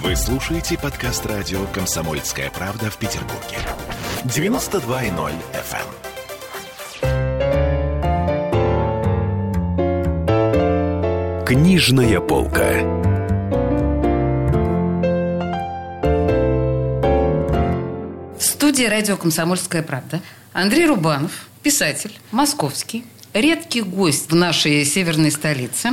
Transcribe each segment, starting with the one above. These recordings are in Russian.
Вы слушаете подкаст радио «Комсомольская правда» в Петербурге. 92.0 FM. Книжная полка. В студии радио «Комсомольская правда» Андрей Рубанов, писатель, московский, редкий гость в нашей северной столице.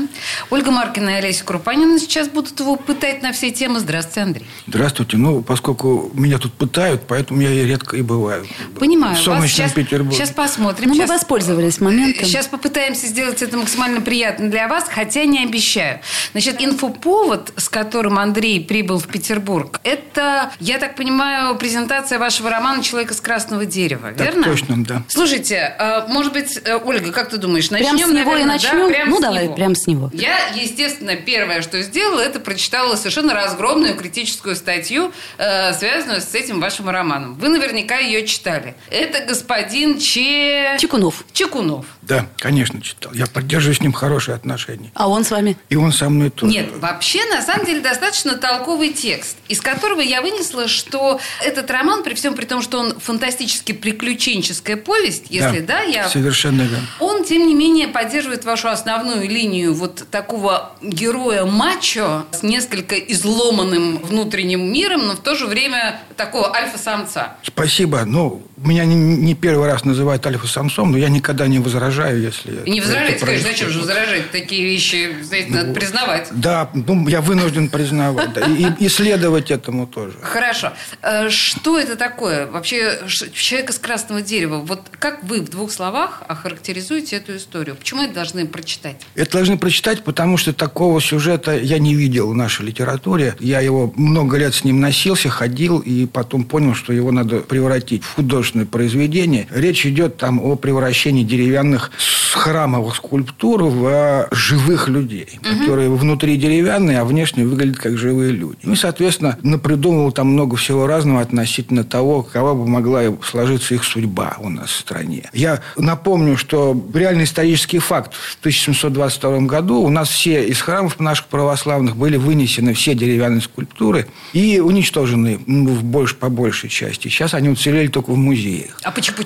Ольга Маркина и Олеся Крупанина сейчас будут его пытать на все темы. Здравствуйте, Андрей. Здравствуйте. Ну, поскольку меня тут пытают, поэтому я и редко и бываю. Понимаю. В солнечном сейчас, Петербурге. Сейчас посмотрим. Ну, мы сейчас, воспользовались моментом. Сейчас попытаемся сделать это максимально приятно для вас, хотя не обещаю. Значит, инфоповод, с которым Андрей прибыл в Петербург, это, я так понимаю, презентация вашего романа «Человек из красного дерева», Так верно? точно, да. Слушайте, э, может быть, э, Ольга, как ты думаешь, начнем, Прям с него и наверное, начнем? Да, прям Ну, давай, него. прям с него. Я, естественно, первое, что сделала, это прочитала совершенно разгромную критическую статью, э, связанную с этим вашим романом. Вы наверняка ее читали. Это господин Че... Чекунов. Чекунов. Да, конечно, читал. Я поддерживаю с ним хорошие отношения. А он с вами? И он со мной тоже. Нет, вообще, на самом деле, достаточно толковый текст, из которого я вынесла, что этот роман, при всем при том, что он фантастически приключенческая повесть, если да, я Совершенно верно. Он, тем не менее, поддерживает вашу основную линию вот такого героя мачо с несколько изломанным внутренним миром, но в то же время такого альфа-самца. Спасибо. Ну, меня не, не первый раз называют альфа-самцом, но я никогда не возражаю, если... И не возражайте, это конечно, зачем же возражать? Такие вещи, знаете, надо признавать. Да, ну, я вынужден признавать. да, и, и следовать этому тоже. Хорошо. Э, Что это такое? Вообще, ш- человек из красного дерева. Вот как вы в двух словах охарактеризуете эту историю? Почему это должны прочитать? Это должны прочитать, потому что такого сюжета я не видел в нашей литературе. Я его много лет с ним носился, ходил, и потом понял, что его надо превратить в художественное произведение. Речь идет там о превращении деревянных храмовых скульптур в э, живых людей, которые внутри деревянные, а внешне выглядят как живые люди. Ну и, соответственно, напридумывал там много всего разного относительно того, какова бы могла сложиться их судьба у нас в стране. Я напомню, что реальный исторический факт. В 1722 году у нас все из храмов наших православных были вынесены все деревянные скульптуры и уничтожены ну, в больш, по большей части. Сейчас они уцелели только в музеях. А почему?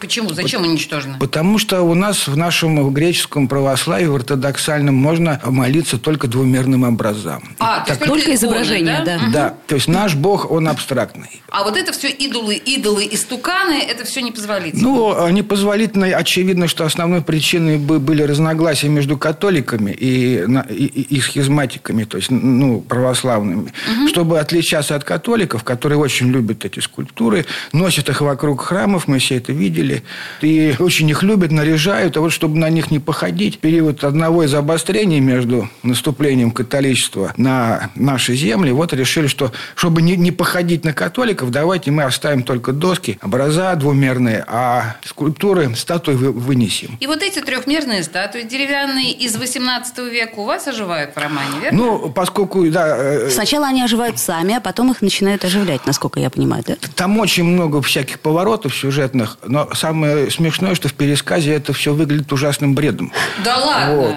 почему? Зачем уничтожено? Потому что у нас в нашем греческом православии, в ортодоксальном, можно молиться только двумерным образам. А, то есть Только изображение, да? Да, то есть наш Бог, он абстрактный. А вот это все идолы, идолы и стуканы, это все непозволительно. Ну, а непозволительно, очевидно, что основной причиной бы- были разногласия между католиками и, и, и- схизматиками, то есть, ну, православными. Чтобы отличаться от католиков, которые очень любят эти скульптуры, носят их вокруг храмов, мы все это видели, и очень их любят, наряжают, а вот чтобы на них не походить, период одного из обострений между наступлением католичества на наши земли, вот решили, что чтобы не, не походить на католиков, давайте мы оставим только доски, образа двумерные, а скульптуры, статуи вы- вынесем. И вот эти трехмерные статуи деревянные из 18 века у вас оживают в романе, верно? Ну, поскольку, да, э, Сначала они оживают сами, а потом их начинают оживлять, насколько я понимаю, да? Там очень много всяких поворотов сюжетных, но самое смешное, что в пересказе это все выглядит ужасным бредом. Да ладно. Вот.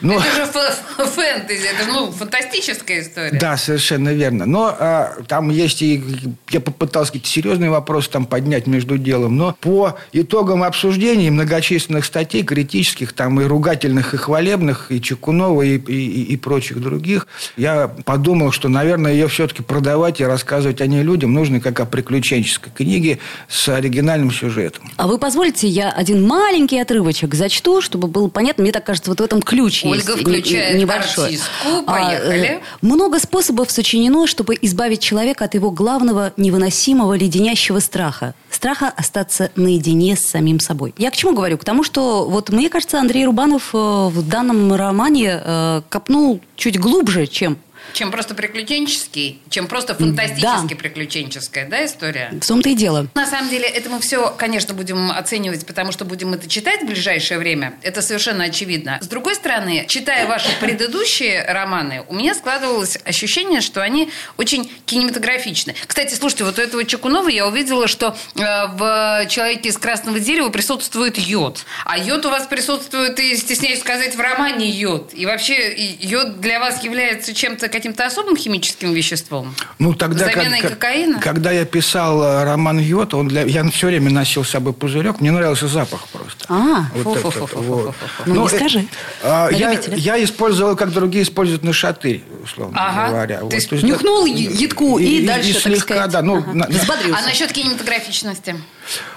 Ну- Это же фэ- фэнтези, это же ну, фантастическая история. Да, совершенно верно. Но а, там есть и... Я попытался какие-то серьезные вопросы там поднять между делом, но по итогам обсуждений многочисленных статей, критических, там и ругательных, и хвалебных, и Чекунова, и, и, и прочих других, я подумал, что, наверное, ее все-таки продавать и рассказывать о ней людям нужно как о приключенческой книге с оригинальным сюжетом. А вы позволите, я один маленький отрывочек зачту, чтобы было понятно. Мне так кажется, вот в этом ключ Ольга есть включает не- небольшой. артистку. Поехали. э, много способов сочинено, чтобы избавить человека от его главного невыносимого леденящего страха. Страха остаться наедине с самим собой. Я к чему говорю? К тому, что вот мне кажется, Андрей Рубанов э, в данном романе э, копнул чуть глубже, чем Чем просто приключенческий, чем просто фантастически приключенческая, да, история? в том-то и дело. На самом деле, это мы все, конечно, будем оценивать, потому что будем это читать в ближайшее время. Это совершенно очевидно. С другой стороны, читая ваши предыдущие романы, у меня складывалось ощущение, что они очень кинематографичны. Кстати, слушайте, вот у этого Чекунова я увидела, что э, в «Человеке из красного дерева» присутствует йод. А йод у вас присутствует, и, стесняюсь сказать, в романе йод. И вообще йод для вас является чем-то каким-то особым химическим веществом? Ну, тогда, Заменой как- кокаина? когда я писал э, роман Йота, он для... я все время носил с собой пузырек, мне нравился запах просто. А, Вот этот фу-фу-фу-фу-фу-фу. вот. Ну, не э, скажи. а, я, я использовал, как другие используют на шатырь, условно Ага. говоря. То есть нюхнул едку и дальше, так слегка, сказать. да. Ну, Ага. на-. А насчет кинематографичности?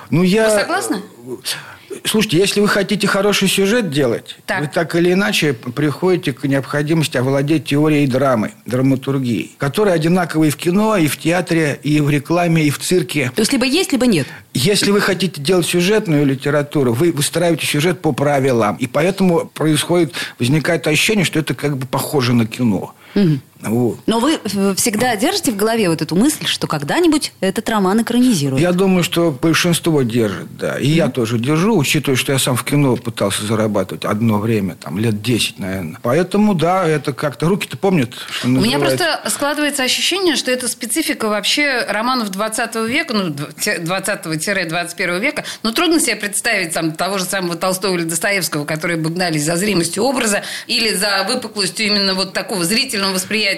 ну, я... Вы согласны? Слушайте, если вы хотите хороший сюжет делать, Так. вы так или иначе приходите к необходимости овладеть теорией драмы, драматургией, которая одинакова и в кино, и в театре, и в рекламе, и в цирке. То есть либо есть, либо нет. Если вы хотите делать сюжетную литературу, вы выстраиваете сюжет по правилам. И поэтому происходит, возникает ощущение, что это как бы похоже на кино. Вот. Но вы всегда держите в голове вот эту мысль, что когда-нибудь этот роман экранизируют. Я думаю, что большинство держит, да. И я тоже держу, учитывая, что я сам в кино пытался зарабатывать одно время, там, лет 10, наверное. Поэтому, да, это как-то... Руки-то помнят, что У меня просто складывается ощущение, что это специфика вообще романов 20 века, ну, 20-21 века. Но трудно себе представить там, того же самого Толстого или Достоевского, которые бы гнались за зримостью образа или за выпуклостью именно вот такого зрительного восприятия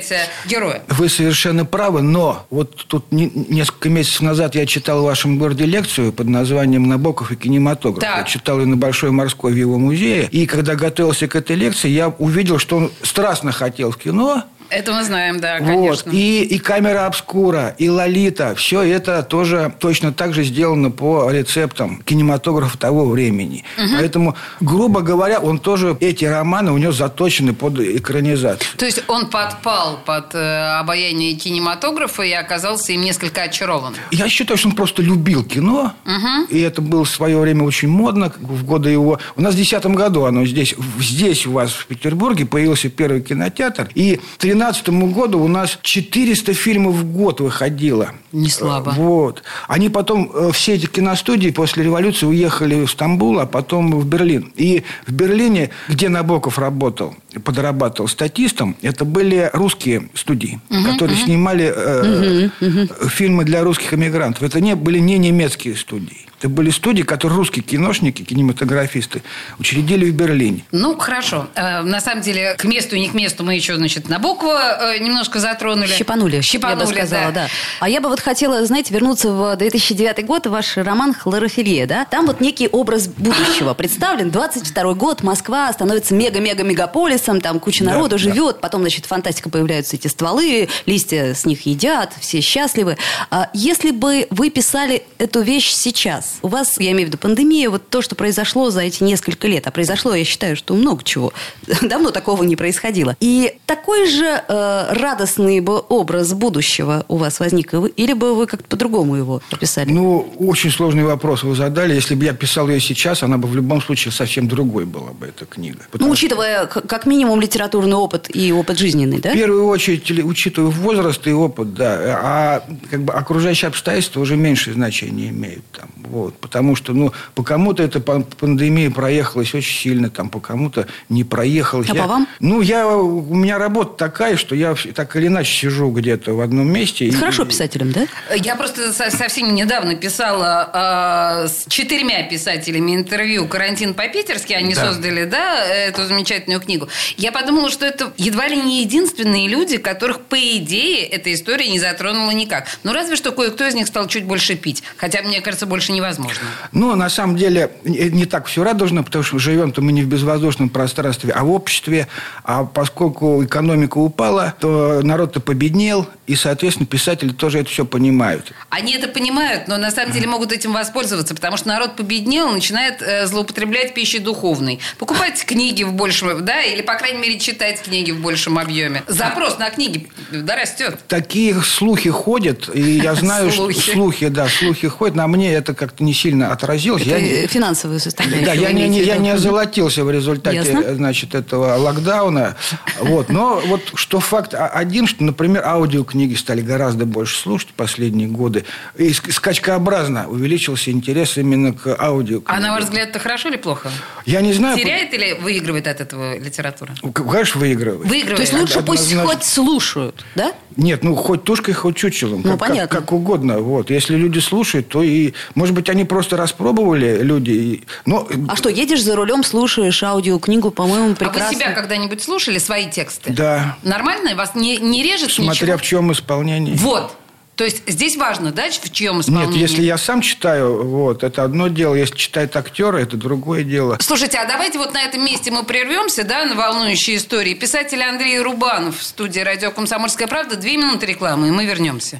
героя. Вы совершенно правы, но вот тут не- несколько месяцев назад я читал в вашем городе лекцию под названием «Набоков и кинематограф». Так. Я читал ее на Большой морской в его музее. И когда готовился к этой лекции, я увидел, что он страстно хотел в кино. Это мы знаем, да, конечно. Вот. И, и камера обскура, и лолита. Все это тоже точно так же сделано по рецептам кинематографа того времени. Угу. Поэтому, грубо говоря, он тоже, эти романы у него заточены под экранизацию. То есть он подпал под э, обаяние кинематографа и оказался им несколько очарован. Я считаю, что он просто любил кино. Угу. И это было в свое время очень модно. В годы его... У нас в 2010 году оно здесь, здесь у вас в Петербурге появился первый кинотеатр. И 3 2012 году у нас 400 фильмов в год выходило. Не слабо. Э, вот. Они потом, э, все эти киностудии после революции уехали в Стамбул, а потом в Берлин. И в Берлине, где Набоков работал, подрабатывал статистом, это были русские студии, угу, которые угу. снимали э, угу, угу. фильмы для русских эмигрантов. Это не, были не немецкие студии. Это были студии, которые русские киношники, кинематографисты учредили в Берлине. Ну, хорошо. Э, на самом деле, к месту и не к месту мы еще, значит, Набокова э, немножко затронули. Щипанули, Щипанули, я бы сказала, да. да. А я бы вот хотела, знаете, вернуться в 2009 год, ваш роман «Хлорофилье», да? Там вот некий образ будущего представлен. 22 год, Москва становится мега-мега-мегаполисом, там куча Да, народу да. живет, потом, значит, фантастика появляются эти стволы, листья с них едят, все счастливы. А если бы вы писали эту вещь сейчас, у вас, я имею в виду пандемия, вот то, что произошло за эти несколько лет, а произошло, я считаю, что много чего, давно такого не происходило. И такой же э, радостный бы образ будущего у вас возник, или бы вы как-то по-другому его описали? Ну, очень сложный вопрос вы задали. Если бы я писал ее сейчас, она бы в любом случае совсем другой была бы, эта книга. ну, учитывая как минимум литературный опыт и опыт жизненный, да? В первую очередь, учитывая возраст и опыт, да, а как бы окружающие обстоятельства уже меньшее значение имеют. Там, вот, потому что, ну, по кому-то эта пан- пандемия проехалась очень сильно, там, по кому-то не проехалась. А Я- по вам? Ну, я, у меня работа такая, что я так или иначе сижу где-то в одном месте. и- Хорошо писателем, да? Я просто со- совсем недавно писала э, с четырьмя писателями интервью «Карантин по-питерски». Они Да. создали, да, эту замечательную книгу. Я подумала, что это едва ли не единственные люди, которых, по идее, эта история не затронула никак. Ну, разве что кое-кто из них стал чуть больше пить. Хотя, мне кажется, больше невозможно. Ну, на самом деле, не не так все радужно, потому что живем-то мы не в безвоздушном пространстве, а в обществе. А поскольку экономика упала, то народ-то победнел, и, соответственно, писатели тоже это все понимают. Они это понимают, но на самом деле могут этим воспользоваться, потому что народ победнел, начинает э, злоупотреблять пищей духовной. Покупать книги в большем, да, или, по крайней мере, читать книги в большем объеме. Запрос на книги, да, растет. Такие слухи ходят, и я знаю, что Слухи. да, слухи ходят. На мне это как-то не сильно отразилось. Я Это не- финансовую составляющую. Да, я не, не- я не озолотился в результате, Ясно. значит, этого локдауна. Вот. Но вот что факт один, что, например, аудиокниги стали гораздо больше слушать в последние годы. И ск- скачкообразно увеличился интерес именно к аудиокнигам. А на ваш взгляд, это хорошо или плохо? Я не знаю... Теряет или выигрывает от этого литература? Конечно, выигрывает. Выигрывает. То есть лучше пусть Однозначно. хоть слушают, да? Нет, ну хоть тушкой, хоть чучелом. Ну, как, как- понятно. Как, угодно. Вот. Если люди слушают, то и... Может быть, они просто распробовали, люди. Но А что, едешь за рулем, слушаешь аудиокнигу, по-моему, А прекрасно. вы себя когда-нибудь слушали, свои тексты? Да. Нормально? Вас не, не режет Смотря ничего? в чем исполнение. Вот. То есть здесь важно, да, в чьем исполнении? Нет, если я сам читаю, вот, это одно дело. Если читает актера, это другое дело. Слушайте, а давайте вот на этом месте мы прервемся, да, на волнующие истории. Писатель Андрей Рубанов в студии «Радио Комсомольская правда». Две минуты рекламы, и мы вернемся.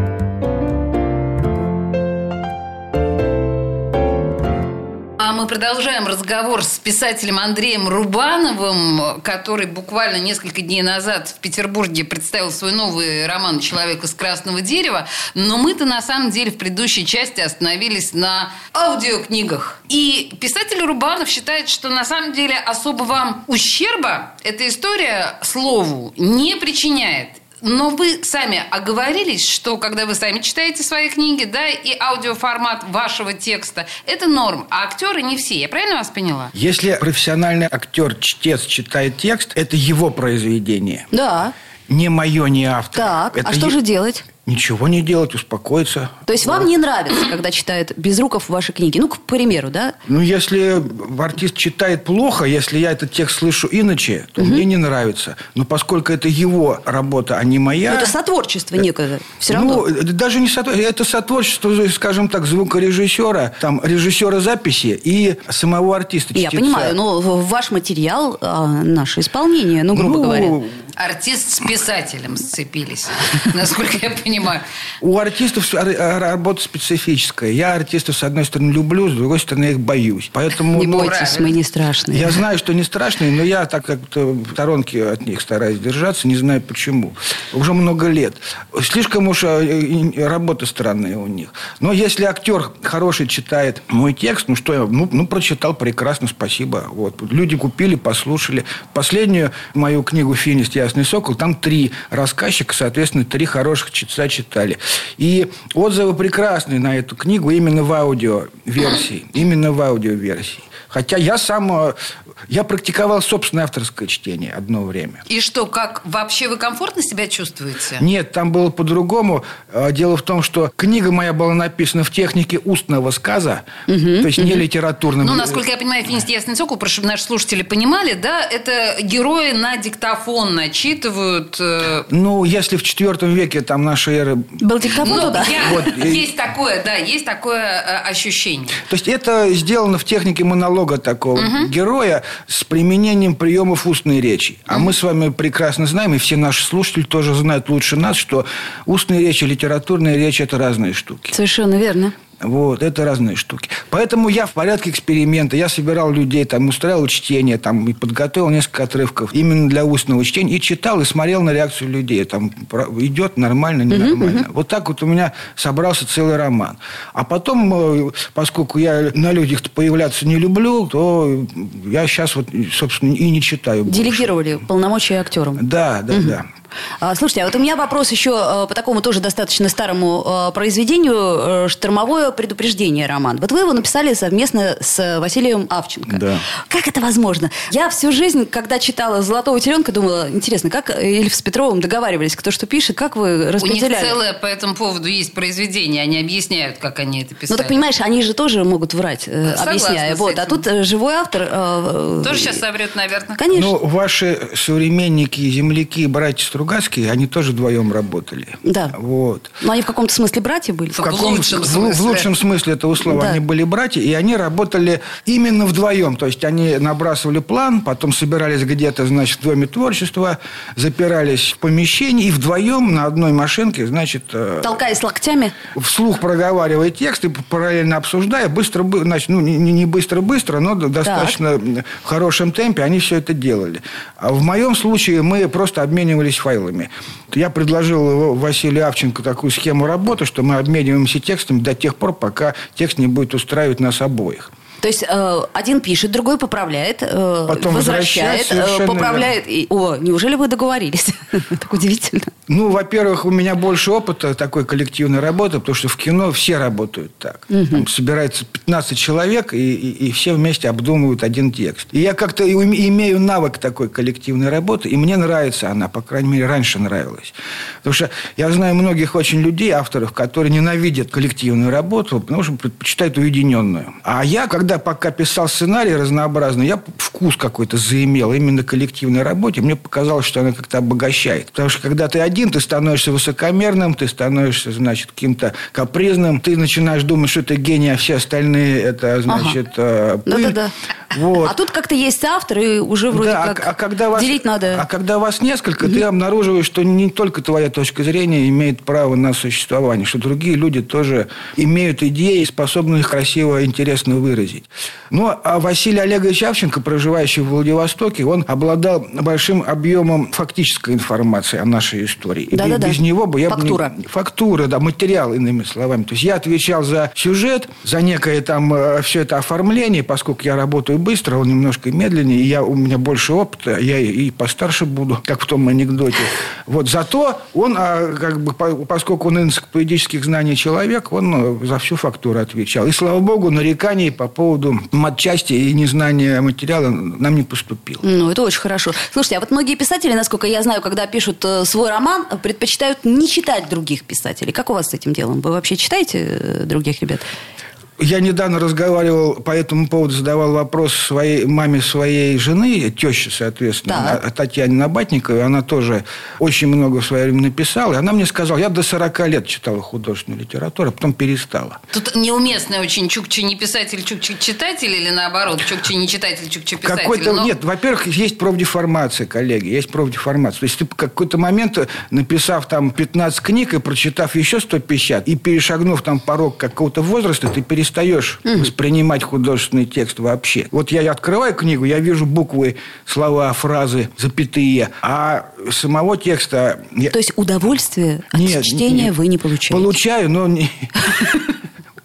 А мы продолжаем разговор с писателем Андреем Рубановым, который буквально несколько дней назад в Петербурге представил свой новый роман «Человек из красного дерева». Но мы-то на самом деле в предыдущей части остановились на аудиокнигах. И писатель Рубанов считает, что на самом деле особого ущерба эта история слову не причиняет. Но вы сами оговорились, что когда вы сами читаете свои книги, да, и аудиоформат вашего текста, это норм, а актеры не все. Я правильно вас поняла? Если профессиональный актер, чтец читает текст, это его произведение. Да. Не мое, не автор. Так, Это а что е- же делать? Ничего не делать, успокоиться. То есть вам не нравится, когда читает Безруков ваши книги? Ну, к примеру, да? Ну, если артист читает плохо, если я этот текст слышу иначе, то мне не нравится. Но поскольку это его работа, а не моя... Ну, это сотворчество некое. Все равно. Ну, это даже не сотворчество, это сотворчество, скажем так, звукорежиссера, там, режиссера записи и самого артиста. Я чтеца. понимаю, но ваш материал, а, наше исполнение, ну, грубо Ну, говоря. Артист с писателем сцепились, насколько я понимаю. У артистов ар- ар- работа специфическая. Я артистов, с одной стороны, люблю, с другой стороны, их боюсь. Поэтому, Не ну, бойтесь, мы не страшные. Я знаю, что не страшные, но я так как-то в сторонке от них стараюсь держаться, не знаю почему. Уже много лет. Слишком уж э, работа странная у них. Но если актер хороший читает мой текст, ну что я, ну, ну, прочитал прекрасно, спасибо. Вот. Люди купили, послушали. Последнюю мою книгу «Финист. Ясный сокол», там три рассказчика, соответственно, три хороших чтеца читали. И отзывы прекрасные на эту книгу именно в аудиоверсии. Именно в аудиоверсии. Хотя я сам, э, я практиковал собственное авторское чтение одно время. И что, как вообще вы комфортно себя чувствуете? Нет, там было по-другому. Э, Дело в том, что книга моя была написана в технике устного сказа, то есть не литературным. Ну, насколько я понимаю, «Финист. Ясный сокол», прошу, чтобы наши слушатели понимали, да, это герои на диктофон начитывают. э, Ну, если в IV веке там нашей эры... Был диктофон Ну, туда? я- Вот, и- есть такое, да, есть такое ощущение. То есть это сделано в технике монолога такого героя с применением приемов устной речи. А мы с вами прекрасно знаем, и все наши слушатели тоже знают лучше нас, что устная речь и литературная речь – это разные штуки. Совершенно верно. Вот, это разные штуки. Поэтому я в порядке эксперимента. Я собирал людей, там, устраивал чтение, там, и подготовил несколько отрывков именно для устного чтения. И читал, и смотрел на реакцию людей. Там, идет нормально, ненормально. Вот так вот у меня собрался целый роман. А потом, э, поскольку я на людях появляться не люблю, то я сейчас вот, собственно, и не читаю больше. Делегировали полномочия актерам. Да, да, да. А, Слушайте, а вот у меня вопрос еще э, по такому тоже достаточно старому э, произведению э, «Штормовое предупреждение» роман. Вот вы его написали совместно с Василием Авченко. Да. Как это возможно? Я всю жизнь, когда читала «Золотого теленка», думала, интересно, как Ильф с Петровым договаривались, кто что пишет, как вы У них распределяли? целое по этому поводу есть произведение, они объясняют, как они это Ну, писали. так понимаешь, они же тоже могут врать, Согласна объясняя. Вот, а тут живой автор... Тоже сейчас соврет, наверное. Конечно. Ну, ваши современники, земляки, братья Стругацкие, они тоже вдвоем работали. Да. Вот. Но они в каком-то смысле братья были. В лучшем в- смысле. В лучшем смысле этого слова. Да. Они были братья, и они работали именно вдвоем. То есть, они набрасывали план, потом собирались где-то, значит, в доме творчества, запирались в помещении, и вдвоем на одной машинке, значит, э, Толкаясь локтями. вслух проговаривая текст и параллельно обсуждая, быстро, бы- значит, ну, не, не быстро-быстро, но достаточно в хорошем темпе они все это делали. А в моем случае мы просто обменивались файлами. Я предложил Василию Авченко такую схему работы, что мы обмениваемся текстами до тех пор, пока текст не будет устраивать нас обоих. То есть э, один пишет, другой поправляет, э, Потом возвращает, э, поправляет. И, о, неужели вы договорились? Так удивительно. Ну, во-первых, у меня больше опыта такой коллективной работы, потому что в кино все работают так. Там собирается 15 человек, и, и- и все вместе обдумывают один текст. И я как-то имею навык такой коллективной работы, и мне нравится она, по крайней мере, раньше нравилась. Потому что я знаю многих очень людей, авторов, которые ненавидят коллективную работу, потому что предпочитают уединенную. А я, когда пока писал сценарий разнообразный, я вкус какой-то заимел именно коллективной работе. Мне показалось, что она как-то обогащает. Потому что когда ты один, ты становишься высокомерным, ты становишься, значит, каким-то капризным, ты начинаешь думать, что ты гений, а все остальные это, значит, э, пыль. Да-да-да. Вот. А тут как-то есть автор, и уже вроде Да, а- как а, когда вас, делить надо. А когда вас несколько, ты обнаруживаешь, что не только твоя точка зрения имеет право на существование, что другие люди тоже имеют идеи и способны их красиво и интересно выразить. Ну, а Василий Олегович Авченко, проживающий в Владивостоке, он обладал большим объемом фактической информации о нашей истории. И Да-да-да. без него бы я бы не- Фактура. фактура, да, материал, иными словами. То есть я отвечал за сюжет, за некое там все это оформление, поскольку я работаю быстро, он немножко медленнее, и я, у меня больше опыта, я и, постарше буду, как в том анекдоте. Вот зато он, а, как бы, по- поскольку он энциклопедических знаний человек, он э, за всю фактуру отвечал. И, слава богу, нареканий по поводу матчасти и незнания материала нам не поступило. Ну, это очень хорошо. Слушайте, а вот многие писатели, насколько я знаю, когда пишут э, свой роман, предпочитают не читать других писателей. Как у вас с этим делом? Вы вообще читаете э, других ребят? Я недавно разговаривал по этому поводу, задавал вопрос своей маме своей жены, теще, соответственно, Так. Татьяне Набатниковой. Она тоже очень много в свое время написала. И она мне сказала, я до 40 лет читала художественную литературу, а потом перестала. Тут неуместный очень чукчи не писатель, чукчи читатель или наоборот, чукчи не читатель, чукчи писатель. Какой-то, но- Нет, во-первых, есть профдеформация, коллеги, есть профдеформация. То есть ты в какой-то момент, написав там 15 книг и прочитав еще 150, и перешагнув там порог какого-то возраста, ты перестаешь воспринимать художественный текст вообще. Вот я открываю книгу, я вижу буквы, слова, фразы, запятые, а самого текста... я- То есть удовольствие от Нет, чтения нет. вы не получаете? Получаю, но не-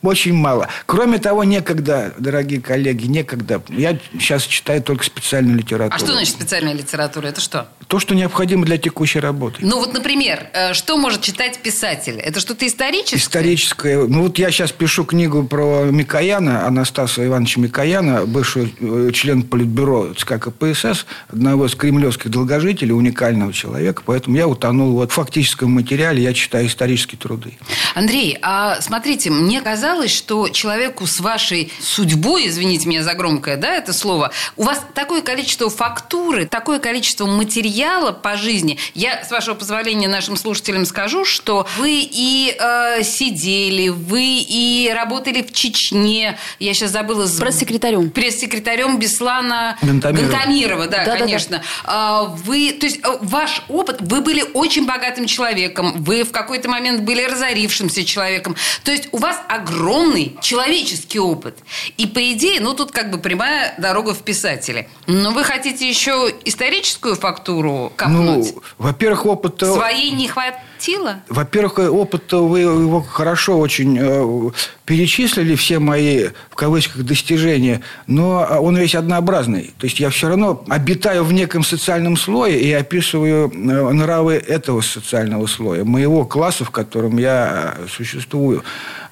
очень мало. Кроме того, некогда, дорогие коллеги, некогда. Я сейчас читаю только специальную литературу. А что значит специальная литература? Это что? То, что необходимо для текущей работы. Ну вот, например, э, что может читать писатель? Это что-то историческое? Историческое. Ну, вот я сейчас пишу книгу про Микояна, Анастаса Ивановича Микояна, бывшего э, член Политбюро ЦК КПСС, одного из кремлевских долгожителей, уникального человека. Поэтому я утонул вот в фактическом материале, я читаю исторические труды. Андрей, а смотрите, мне казалось, что человеку с вашей судьбой, извините меня за громкое, да, это слово, у вас такое количество фактуры, такое количество материала по жизни. Я, с вашего позволения, нашим слушателям скажу, что вы и э, сидели, вы и работали в Чечне. Я сейчас забыла... с- Пресс-секретарем. Пресс-секретарем Беслана Гантамирова. Гантамирова, да, Да-да-да. конечно. А, Вы, то есть, э, ваш опыт, вы были очень богатым человеком, вы в какой-то момент были разорившимся человеком. То есть, у вас огромный человеческий опыт. И, по идее, ну, тут как бы прямая дорога в писатели. Но вы хотите еще историческую фактуру копнуть? Ну, во-первых, опыт... Своей не хватило? Во-первых, опыт вы его хорошо очень э, перечислили, все мои, в кавычках, достижения, но он весь однообразный. То есть я все равно обитаю в неком социальном слое и описываю э, нравы этого социального слоя, моего класса, в котором я э, существую.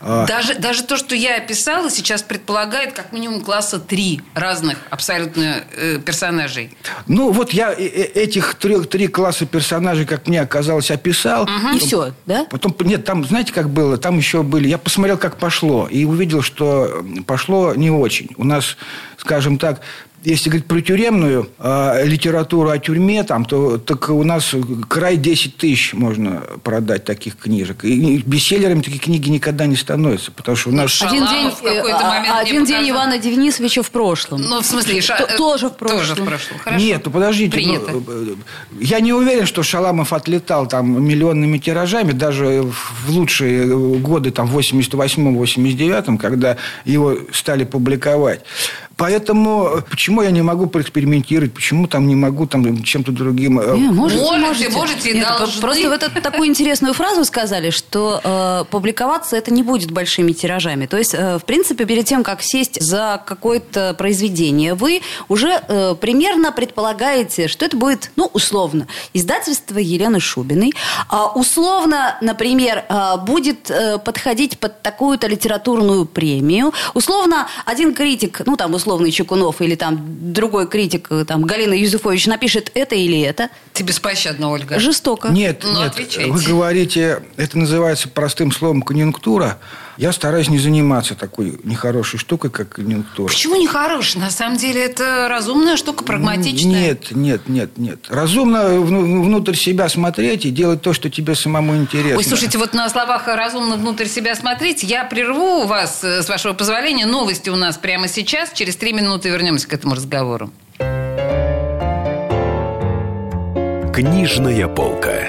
А, Даже, даже то, что я описала, сейчас предполагает как минимум класса три разных абсолютно э, персонажей. Ну, вот я э- этих трех, три класса персонажей, как мне оказалось, описал. И все, да? Потом, нет, там, знаете, как было? Там еще были... Я посмотрел, как пошло, и увидел, что пошло не очень. У нас, скажем так, если говорить про тюремную э, литературу о тюрьме, там, то так у нас край 10 тысяч можно продать таких книжек. И бестселлерами такие книги никогда не становятся, потому что у нас... Один день, в какой-то э, момент один день. Ивана Денисовича в прошлом. Ну, в смысле, ша- То- тоже в прошлом. Тоже в прошлом. Хорошо. Нет, ну подождите. Принято. ну, э, я не уверен, что Шаламов отлетал там миллионными тиражами, даже в лучшие годы, там, в 88-89, когда его стали публиковать. Поэтому почему я не могу проэкспериментировать, почему там не могу там чем-то другим... э, Не, можете, Можете, можете, можете, Нет, должны. Просто вы это такую интересную фразу сказали, что э, публиковаться это не будет большими тиражами. То есть, э, в принципе, перед тем, как сесть за какое-то произведение, вы уже э, примерно предполагаете, что это будет, ну, условно, издательство Елены Шубиной. А условно, например, э, будет э, подходить под такую-то литературную премию. Условно, один критик, ну, там, условный Чекунов или там другой критик, э, там, Галина Юзефович напишет это или это. Ты беспощадна, Ольга. Жестоко. Нет, Ну, нет. отвечайте. Вы говорите, это называется простым словом конъюнктура. Я стараюсь не заниматься такой нехорошей штукой, как конъюнктура. Почему не хороший? На самом деле это разумная штука, прагматичная. Нет, нет, нет, нет. Разумно вну- внутрь себя смотреть и делать то, что тебе самому интересно. Ой, слушайте, вот на словах разумно внутрь себя смотреть, я прерву вас, э, с вашего позволения. Новости у нас прямо сейчас. Через три минуты вернемся к этому разговору. Книжная полка.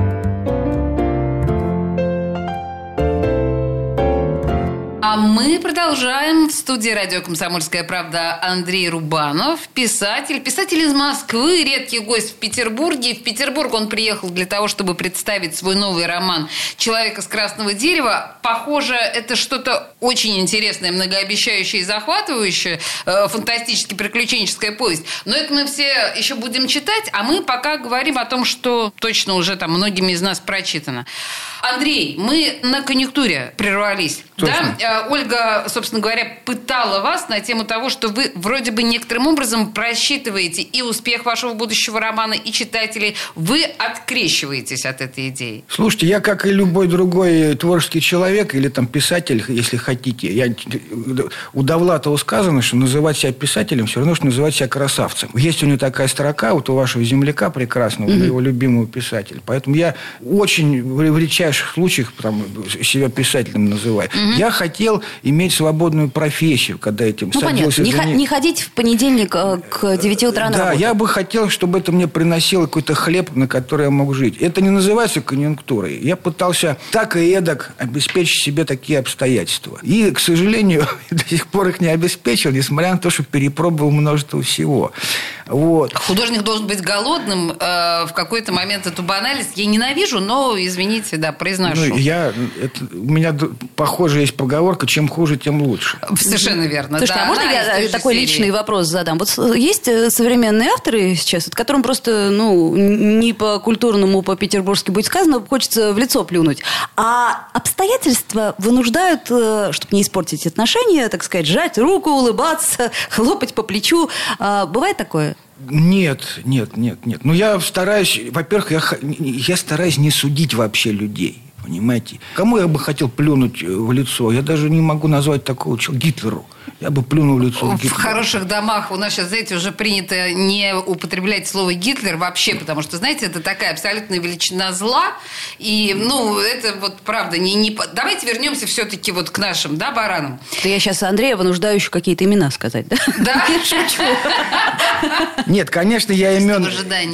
А мы продолжаем. В студии радио «Комсомольская правда» Андрей Рубанов, писатель. Писатель из Москвы, редкий гость в Петербурге. В Петербург он приехал для того, чтобы представить свой новый роман «Человек из красного дерева». Похоже, это что-то очень интересное, многообещающее и захватывающее, э, фантастически приключенческая повесть. Но это мы все еще будем читать, а мы пока говорим о том, что точно уже там многими из нас прочитано. Андрей, мы на конъюнктуре прервались. Точно. Да? Ольга, собственно говоря, пытала вас на тему того, что вы вроде бы некоторым образом просчитываете и успех вашего будущего романа, и читателей. Вы открещиваетесь от этой идеи. Слушайте, я, как и любой другой творческий человек или там писатель, если хотите, я, у Довлатова сказано, что называть себя писателем все равно, что называть себя красавцем. Есть у него такая строка, вот у вашего земляка прекрасного, у его любимого писателя. Поэтому я очень в редчайших случаях там, себя писателем называю. Я хотел иметь свободную профессию, когда этим Ну, понятно. садился Не, х- не ходить в понедельник э, к 9 утра на Да, работу. я бы хотел, чтобы это мне приносило какой-то хлеб, на который я мог жить. Это не называется конъюнктурой. Я пытался так и эдак обеспечить себе такие обстоятельства. И, к сожалению, до сих пор их не обеспечил, несмотря на то, что перепробовал множество всего. Вот. Художник должен быть голодным. э, в какой-то момент эту банальность я ненавижу, но, извините, да, произношу. Ну, я, это, у меня похоже есть поговорка, чем хуже, тем лучше. Совершенно верно. Слушайте, да, а можно я такой серии. личный вопрос задам? Вот есть э, современные авторы сейчас, от которым просто, ну, не по культурному, по петербургски будет сказано, хочется в лицо плюнуть. А обстоятельства вынуждают, чтобы не испортить отношения, так сказать, сжать руку, улыбаться, хлопать по плечу. А, бывает такое? Нет, нет, нет, нет. Ну, я стараюсь, во-первых, я, я стараюсь не судить вообще людей. Понимаете? Кому я бы хотел плюнуть э, в лицо? Я даже не могу назвать такого человека Гитлеру. Я бы плюнул в лицо В Гитлеру. хороших домах у нас сейчас, знаете, уже принято не употреблять слово Гитлер вообще, потому что, знаете, это такая абсолютная величина зла. И, ну, это вот правда. Не, не... Давайте вернемся все-таки вот к нашим, да, баранам. Это я сейчас Андрея вынуждаю еще какие-то имена сказать, да? Да? Нет, конечно, я имен,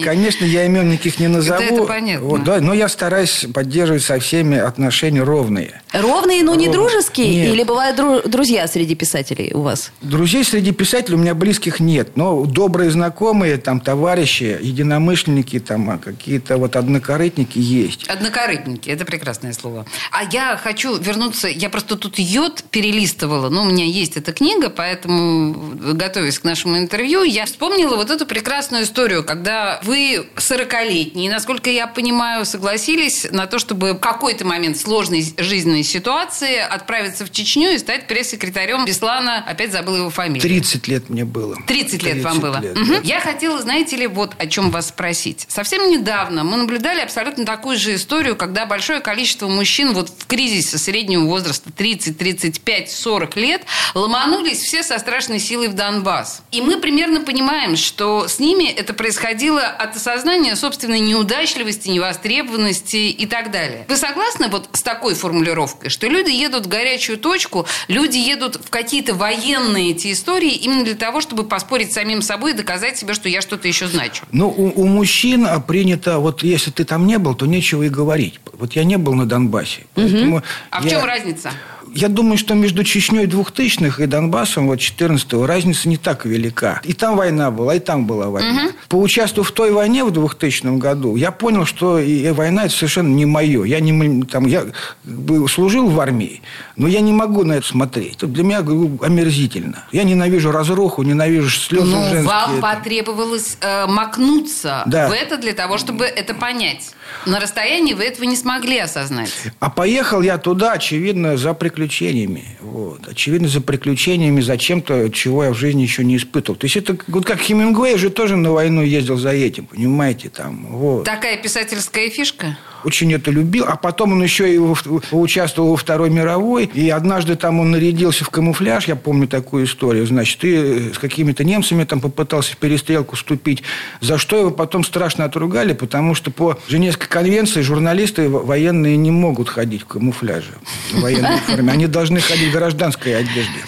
конечно, я имен никаких не назову. это понятно. Вот, да, но я стараюсь поддерживать со всеми отношения ровные. Ровные, но не Ровные. дружеские? Нет. Или бывают дру- друзья среди писателей у вас? Друзей среди писателей у меня близких нет, но добрые знакомые, там, товарищи, единомышленники, там, а какие-то вот однокорытники есть. Однокорытники, это прекрасное слово. А я хочу вернуться, я просто тут йод перелистывала, ну, у меня есть эта книга, поэтому, готовясь к нашему интервью, я вспомнила вот эту прекрасную историю, когда вы 40-летние, насколько я понимаю, согласились на то, чтобы в какой-то момент сложной жизненной ситуации отправиться в Чечню и стать пресс-секретарем Беслана, опять забыла его фамилию. 30 лет мне было. 30 лет вам 30 было. лет, Мгм. да. Я хотела, знаете ли, вот о чем вас спросить. Совсем недавно мы наблюдали абсолютно такую же историю, когда большое количество мужчин вот в кризисе среднего возраста 30, 35, 40 лет ломанулись все со страшной силой в Донбасс. И мы примерно понимаем, что с ними это происходило от осознания собственной неудачливости, невостребованности и так далее. Вы согласны вот с такой формулировкой, что люди едут в горячую точку, люди едут в какие-то военные эти истории именно для того, чтобы поспорить с самим собой и доказать себе, что я что-то еще значу. Ну, у, у мужчин принято, вот если ты там не был, то нечего и говорить. Вот я не был на Донбассе. Угу. А в чем разница? Я думаю, что между Чечней 2000-х и Донбассом вот 14-го разница не так велика. И там война была, и там была война. Угу. Поучаствовав в той войне в 2000 году, я понял, что и война это совершенно не мое. Я, не, там, я служил в армии, но я не могу на это смотреть. Это для меня омерзительно. Я ненавижу разруху, ненавижу слезы но женские. вам потребовалось э, макнуться да. в это для того, чтобы это понять. На расстоянии вы этого не смогли осознать. А поехал я туда, очевидно, за приключениями. Вот. Очевидно, за приключениями, за чем-то, чего я в жизни еще не испытывал. То есть, это вот как Хемингуэй же тоже на войну ездил за этим, понимаете? Там, вот. Такая писательская фишка? очень это любил. А потом он еще и участвовал во Второй мировой. И однажды там он нарядился в камуфляж, я помню такую историю. Значит, и с какими-то немцами там попытался в перестрелку вступить. За что его потом страшно отругали, потому что по Женевской конвенции журналисты военные не могут ходить в камуфляже, в военной форме. Они должны ходить в гражданской одежде.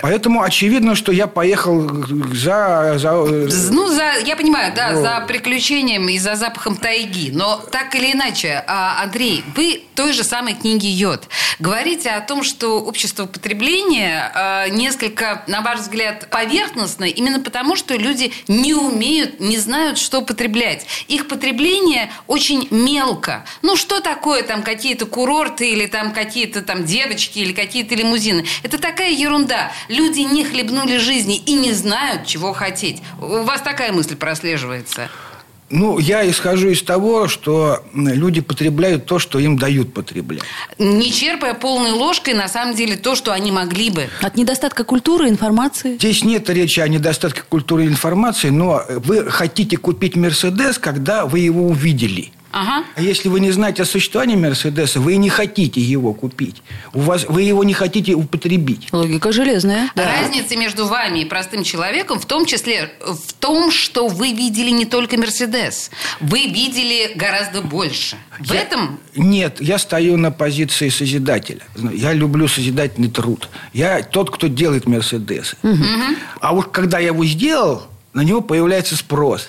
Поэтому очевидно, что я поехал за... за... Ну, за, я понимаю, да, вот. за приключением и за запахом тайги. Но так или иначе, а, Андрей, вы той же самой книги «Йод» говорите о том, что общество потребления а, несколько, на ваш взгляд, поверхностно, именно потому, что люди не умеют, не знают, что потреблять. Их потребление очень мелко. Ну, что такое там какие-то курорты или там какие-то там девочки или какие-то лимузины? Это такая ерунда. Люди не хлебнули жизни и не знают, чего хотеть. У вас такая мысль прослеживается? Ну, я исхожу из того, что люди потребляют то, что им дают потреблять. Не черпая полной ложкой, на самом деле, то, что они могли бы. От недостатка культуры, информации? Здесь нет речи о недостатке культуры и информации, но вы хотите купить «Мерседес», когда вы его увидели – Ага. А если вы не знаете о существовании Мерседеса, вы не хотите его купить. У вас, вы его не хотите употребить. Логика железная. Да. Разница между вами и простым человеком в том числе в том, что вы видели не только Мерседес. Вы видели гораздо больше. В я, этом? Нет, я стою на позиции созидателя. Я люблю созидательный труд. Я тот, кто делает Мерседесы. Угу. А вот когда я его сделал, на него появляется спрос.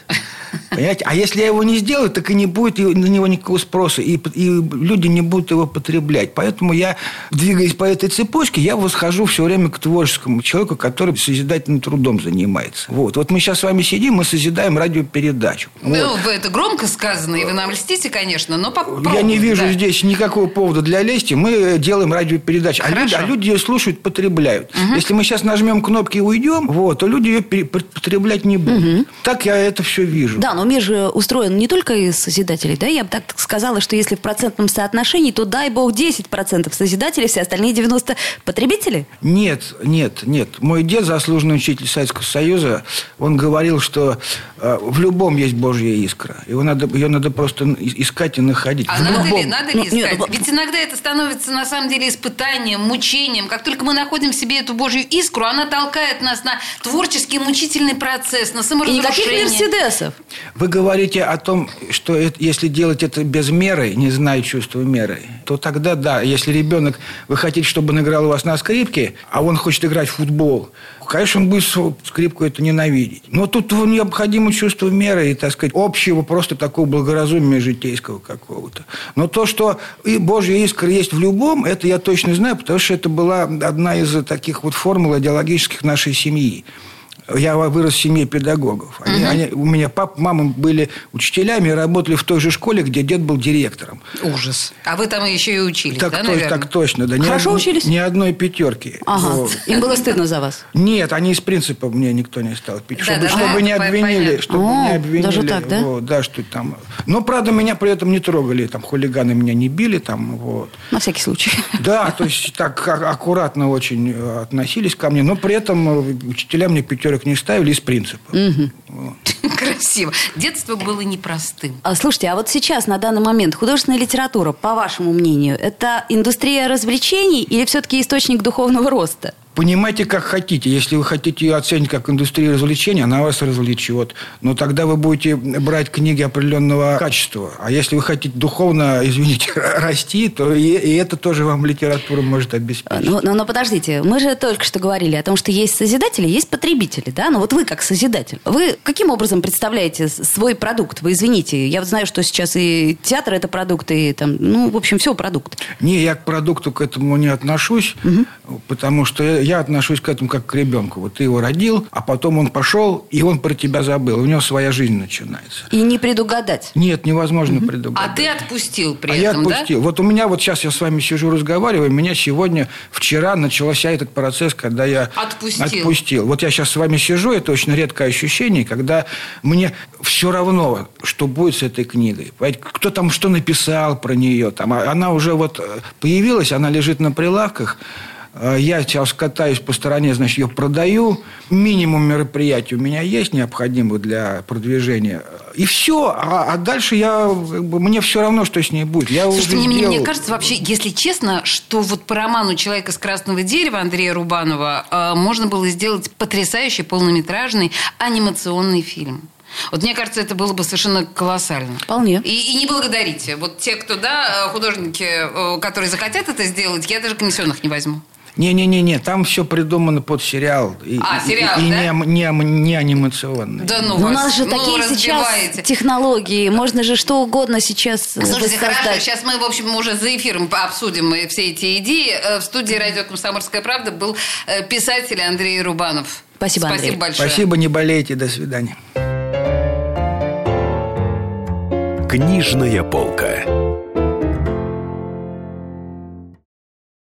Понимаете? А если я его не сделаю, так и не будет на него никакого спроса. И, и люди не будут его потреблять. Поэтому я, двигаясь по этой цепочке, я восхожу все время к творческому человеку, который созидательным трудом занимается. Вот. Вот мы сейчас с вами сидим, мы созидаем радиопередачу. Ну, вот. это громко сказано, и вы нам льстите, конечно, но попробуйте. Я не вижу да. здесь никакого повода для лести. Мы делаем радиопередачу. А люди, а люди ее слушают, потребляют. Угу. Если мы сейчас нажмем кнопки и уйдем, вот, то люди ее потреблять не будут. Угу. Так я это все вижу. Да, но мир же устроен не только из созидателей, да? Я бы так сказала, что если в процентном соотношении, то дай бог 10% созидателей, все остальные 90% потребители? Нет, нет, нет. Мой дед, заслуженный учитель Советского Союза, он говорил, что э, в любом есть Божья искра. Его надо, ее надо просто искать и находить. А в надо любом... ли, надо ли ну, искать? Нет, ну, Ведь иногда это становится на самом деле испытанием, мучением. Как только мы находим в себе эту Божью искру, она толкает нас на творческий мучительный процесс, на саморазрушение. И никаких Мерседесов. Вы говорите о том, что если делать это без меры, не зная чувства меры, то тогда да, если ребенок, вы хотите, чтобы он играл у вас на скрипке, а он хочет играть в футбол, конечно, он будет скрипку это ненавидеть. Но тут необходимо чувство меры и, так сказать, общего просто такого благоразумия житейского какого-то. Но то, что и Божья искра есть в любом, это я точно знаю, потому что это была одна из таких вот формул идеологических нашей семьи. Я вырос в семье педагогов. Они, угу. они, у меня папа, мама были учителями и работали в той же школе, где дед был директором. Ужас. А вы там еще и учились, так, да, то, наверное? Так точно, да. Хорошо ни, учились? Ни одной пятерки. Ага. Вот. Им было стыдно за вас? Нет, они из принципа мне никто не стал пить. Да, чтобы, да, чтобы да, не обвинили. Чтобы О, не обвинили. Даже так, да? Вот, да, что там. Но, правда, меня при этом не трогали. Там хулиганы меня не били. Там, вот. На всякий случай. Да, то есть так аккуратно очень э, относились ко мне. Но при этом э, учителя мне пятерок не ставили из принципа. Угу. Красиво. Детство было непростым. А, слушайте, а вот сейчас, на данный момент, художественная литература, по вашему мнению, это индустрия развлечений или все-таки источник духовного роста? Понимаете, как хотите. Если вы хотите ее оценить как индустрию развлечений, она вас развлечет. Но тогда вы будете брать книги определенного качества. А если вы хотите духовно, извините, расти, то и, и это тоже вам литература может обеспечить. Но, но, но подождите, мы же только что говорили о том, что есть созидатели, есть потребители, да? Но вот вы как созидатель, вы каким образом представляете свой продукт? Вы извините, я вот знаю, что сейчас и театр это продукт, и там, ну, в общем, все продукт. Не, я к продукту к этому не отношусь, угу. потому что я отношусь к этому как к ребенку. Вот ты его родил, а потом он пошел, и он про тебя забыл. У него своя жизнь начинается. И не предугадать. Нет, невозможно угу. предугадать. А ты отпустил при а этом, я отпустил. да? Вот у меня вот сейчас я с вами сижу, разговариваю, у меня сегодня, вчера начался этот процесс, когда я отпустил. отпустил. Вот я сейчас с вами сижу, это очень редкое ощущение, когда мне все равно, что будет с этой книгой. Кто там что написал про нее, там, а она уже вот э, появилась, она лежит на прилавках, я сейчас катаюсь по стороне, значит, ее продаю. Минимум мероприятий у меня есть необходимых для продвижения. И все. А, а дальше я, мне все равно, что с ней будет. Я Слушайте, уже мне, сделал... мне кажется, вообще, если честно, что вот по роману «Человек из красного дерева» Андрея Рубанова э, можно было сделать потрясающий полнометражный анимационный фильм. Вот мне кажется, это было бы совершенно колоссально. Вполне. И, и не благодарите. Вот те, кто, да, художники, э, которые захотят это сделать, я даже комиссионных не возьму. Не-не-не, там все придумано под сериал. И, а, сериал, и, да? И не, не, не анимационный. Да ну Но вас, у нас же ну, такие сейчас технологии. Можно же что угодно сейчас Слушайте, воссоздать. хорошо, сейчас мы, в общем, уже за эфиром обсудим все эти идеи. Э, в студии «Радио Комсомольская правда» был э, писатель Андрей Рубанов. Спасибо, Спасибо Андрей. большое. Спасибо, не болейте, до свидания. Книжная полка.